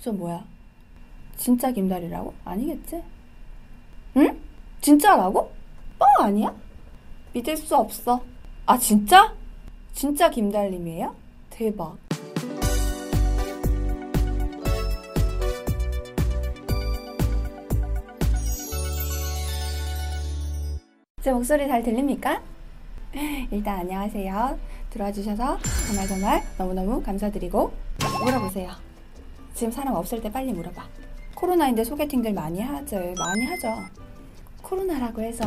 저 뭐야? 진짜 김다리라고? 아니겠지? 응? 진짜라고? 뻥 아니야? 믿을 수 없어. 아, 진짜? 진짜 김달님이에요? 대박. 제 목소리 잘 들립니까? 일단 안녕하세요. 들어와 주셔서 정말 정말 너무너무 감사드리고 물어보세요. 지금 사람 없을 때 빨리 물어봐. 코로나인데 소개팅들 많이 하죠. 많이 하죠. 코로나라고 해서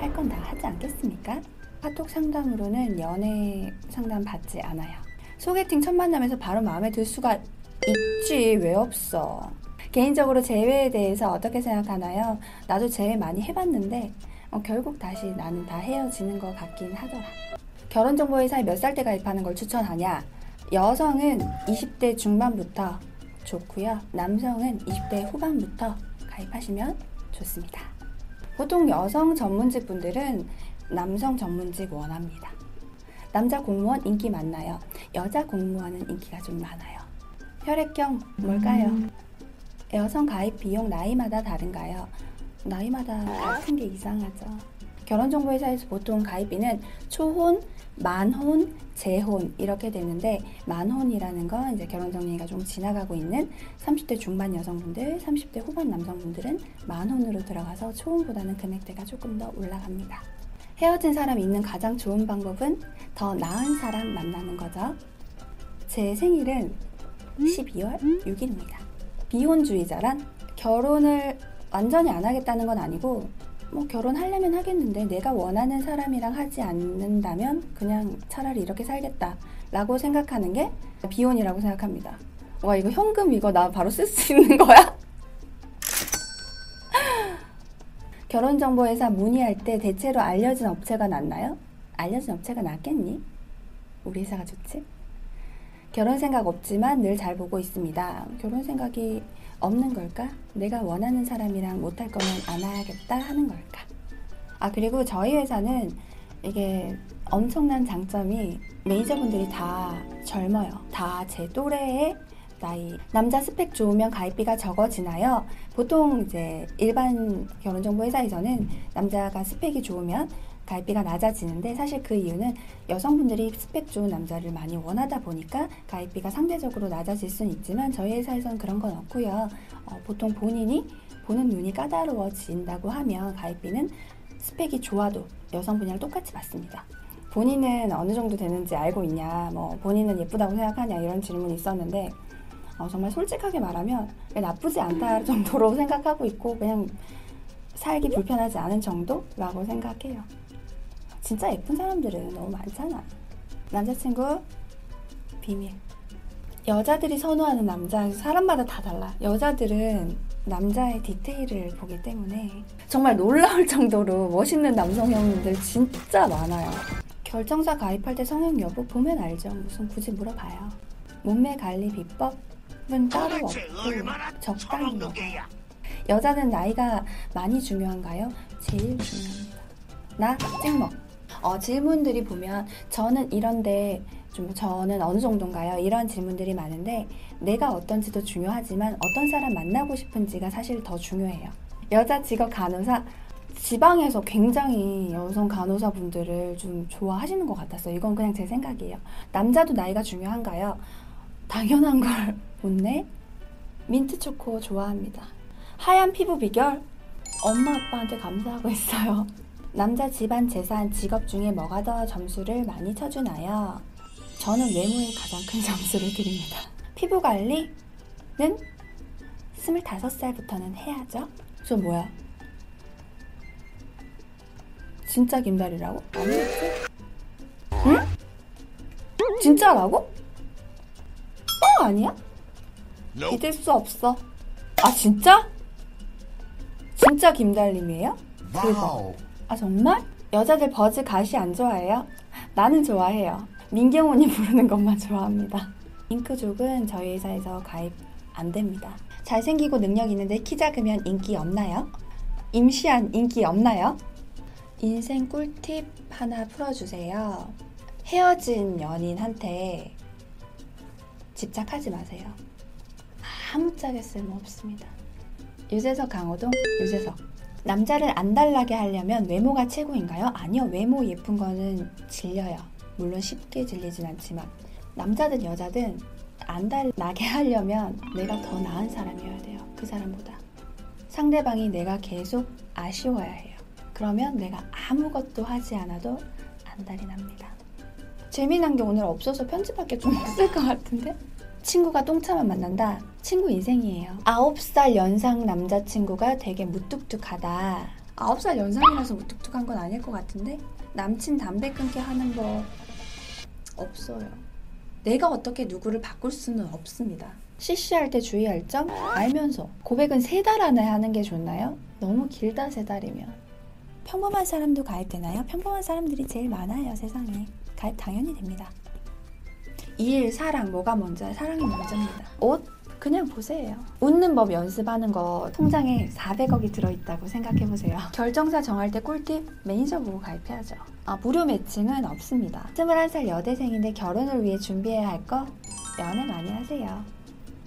할 건 다 하지 않겠습니까? 카톡 상담으로는 연애 상담 받지 않아요. 소개팅 첫 만남에서 바로 마음에 들 수가 있지 왜 없어? 개인적으로 재회에 대해서 어떻게 생각하나요? 나도 재회 많이 해봤는데 어, 결국 다시 나는 다 헤어지는 것 같긴 하더라. 결혼정보회사에 몇 살 때 가입하는 걸 추천하냐? 여성은 20대 중반부터 좋고요. 남성은 20대 후반부터 가입하시면 좋습니다. 보통 여성 전문직 분들은 남성 전문직 원합니다. 남자 공무원 인기 많나요? 여자 공무원은 인기가 좀 많아요. 혈액형 뭘까요? 여성 가입 비용 나이마다 다른가요? 나이마다 같은 게 이상하죠. 결혼정보회사에서 보통 가입비는 초혼, 만혼, 재혼 이렇게 되는데 만혼이라는 건 이제 결혼 정리가 좀 지나가고 있는 30대 중반 여성분들, 30대 후반 남성분들은 만혼으로 들어가서 초혼보다는 금액대가 조금 더 올라갑니다. 헤어진 사람 있는 가장 좋은 방법은 더 나은 사람 만나는 거죠. 제 생일은 12월 6일입니다. 비혼주의자란 결혼을 완전히 안 하겠다는 건 아니고 뭐 결혼하려면 하겠는데 내가 원하는 사람이랑 하지 않는다면 그냥 차라리 이렇게 살겠다 라고 생각하는 게 비혼이라고 생각합니다. 와 이거 현금 이거 나 바로 쓸 수 있는 거야? 결혼정보회사 문의할 때 대체로 알려진 업체가 낫나요? 알려진 업체가 낫겠니? 우리 회사가 좋지? 결혼 생각 없지만 늘 잘 보고 있습니다. 결혼 생각이 없는 걸까? 내가 원하는 사람이랑 못할 거면 안 하겠다 하는 걸까? 아, 그리고 저희 회사는 이게 엄청난 장점이 매니저분들이 다 젊어요. 다 제 또래의 나이. 남자 스펙 좋으면 가입비가 적어지나요? 보통 이제 일반 결혼정보 회사에서는 남자가 스펙이 좋으면 가입비가 낮아지는데 사실 그 이유는 여성분들이 스펙 좋은 남자를 많이 원하다 보니까 가입비가 상대적으로 낮아질 수는 있지만 저희 회사에서는 그런 건 없고요. 어, 보통 본인이 보는 눈이 까다로워진다고 하면 가입비는 스펙이 좋아도 여성분이랑 똑같이 받습니다. 본인은 어느 정도 되는지 알고 있냐, 뭐 본인은 예쁘다고 생각하냐 이런 질문이 있었는데 어, 정말 솔직하게 말하면 나쁘지 않다 정도로 생각하고 있고 그냥 살기 불편하지 않은 정도라고 생각해요. 진짜 예쁜 사람들은 너무 많잖아. 남자친구 비밀. 여자들이 선호하는 남자 사람마다 다 달라. 여자들은 남자의 디테일을 보기 때문에 정말 놀라울 정도로 멋있는 남성형들 진짜 많아요. 결정사 가입할 때 성형 여부 보면 알죠. 무슨 굳이 물어봐요. 몸매 관리 비법은 따로 없고 적당히 먹어요. 여자는 나이가 많이 중요한가요? 제일 중요합니다. 나 찍먹. 어, 질문들이 보면 저는 이런데 좀 저는 어느 정도인가요? 이런 질문들이 많은데 내가 어떤지도 중요하지만 어떤 사람 만나고 싶은지가 사실 더 중요해요. 여자 직업 간호사 지방에서 굉장히 여성 간호사 분들을 좀 좋아하시는 것 같았어요. 이건 그냥 제 생각이에요. 남자도 나이가 중요한가요? 당연한 걸 못내? 민트 초코 좋아합니다. 하얀 피부 비결? 엄마 아빠한테 감사하고 있어요. 남자 집안 재산 직업 중에 뭐가 더 점수를 많이 쳐주나요? 저는 외모에 가장 큰 점수를 드립니다. 피부 관리는 25살부터는 해야죠. 저 뭐야? 진짜 김다리라고? 아니겠지? 응? 진짜라고? 뻥 아니야? 믿을 수 없어. 아 진짜? 진짜 김달님이에요? 대박. 아 정말? 여자들 버즈 가시 안 좋아해요? 나는 좋아해요. 민경훈이 부르는 것만 좋아합니다. 잉크족은 저희 회사에서 가입 안 됩니다. 잘생기고 능력 있는데 키 작으면 인기 없나요? 임시한 인기 없나요? 인생 꿀팁 하나 풀어주세요. 헤어진 연인한테 집착하지 마세요. 아무짝에 쓸모없습니다. 유재석 강호동 유재석 남자를 안달나게 하려면 외모가 최고인가요? 아니요 외모 예쁜 거는 질려요. 물론 쉽게 질리진 않지만 남자든 여자든 안달나게 하려면 내가 더 나은 사람이어야 돼요. 그 사람보다. 상대방이 내가 계속 아쉬워야 해요. 그러면 내가 아무것도 하지 않아도 안달이 납니다. 재미난 게 오늘 없어서 편집밖에 좀 없을 것 같은데? 친구가 똥차만 만난다. 친구 인생이에요. 9살 연상 남자친구가 되게 무뚝뚝하다. 9살 연상이라서 무뚝뚝한 건 아닐 것 같은데? 남친 담배 끊게 하는 법 없어요. 내가 어떻게 누구를 바꿀 수는 없습니다. CC할 때 주의할 점 알면서 고백은 세 달 안에 하는 게 좋나요? 너무 길다 세 달이면 평범한 사람도 가입되나요? 평범한 사람들이 제일 많아요 세상에 가입 당연히 됩니다. 일, 사랑 뭐가 먼저야? 사랑이 먼저입니다. 옷 그냥 보세요. 웃는 법 연습하는 거 통장에 400억이 들어있다고 생각해보세요. 결정사 정할 때 꿀팁 매니저 보고 가입해야죠. 아, 무료 매칭은 없습니다. 21살 여대생인데 결혼을 위해 준비해야 할 거? 연애 많이 하세요.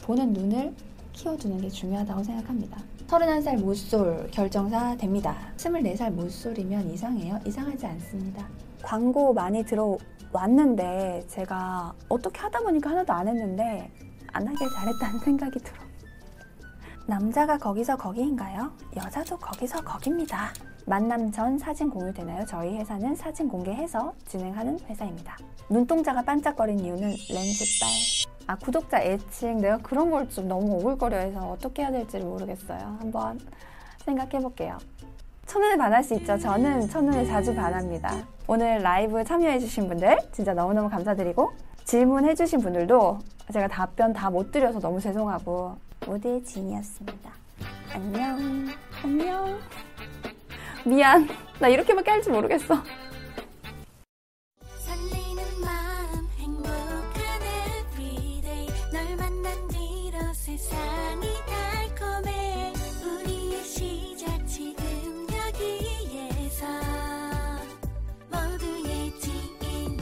보는 눈을 키워주는 게 중요하다고 생각합니다. 31살 모쏠 결정사 됩니다. 24살 모쏠이면 이상해요? 이상하지 않습니다. 광고 많이 들어 왔는데 제가 어떻게 하다 보니까 하나도 안 했는데 안 하길 잘했다는 생각이 들어. 남자가 거기서 거기인가요? 여자도 거기서 거깁니다. 만남 전 사진 공유되나요? 저희 회사는 사진 공개해서 진행하는 회사입니다. 눈동자가 반짝거린 이유는 렌즈빨. 아, 구독자 애칭. 내가 그런 걸 좀 너무 오글거려 해서 어떻게 해야 될지 모르겠어요. 한번 생각해 볼게요. 첫눈에 반할 수 있죠. 저는 첫눈에 자주 반합니다. 오늘 라이브 참여해주신 분들 진짜 너무너무 감사드리고 질문해주신 분들도 제가 답변 다 못 드려서 너무 죄송하고 모두의 진이었습니다. 안녕. 안녕. 미안. 나 이렇게밖에 할 줄 모르겠어.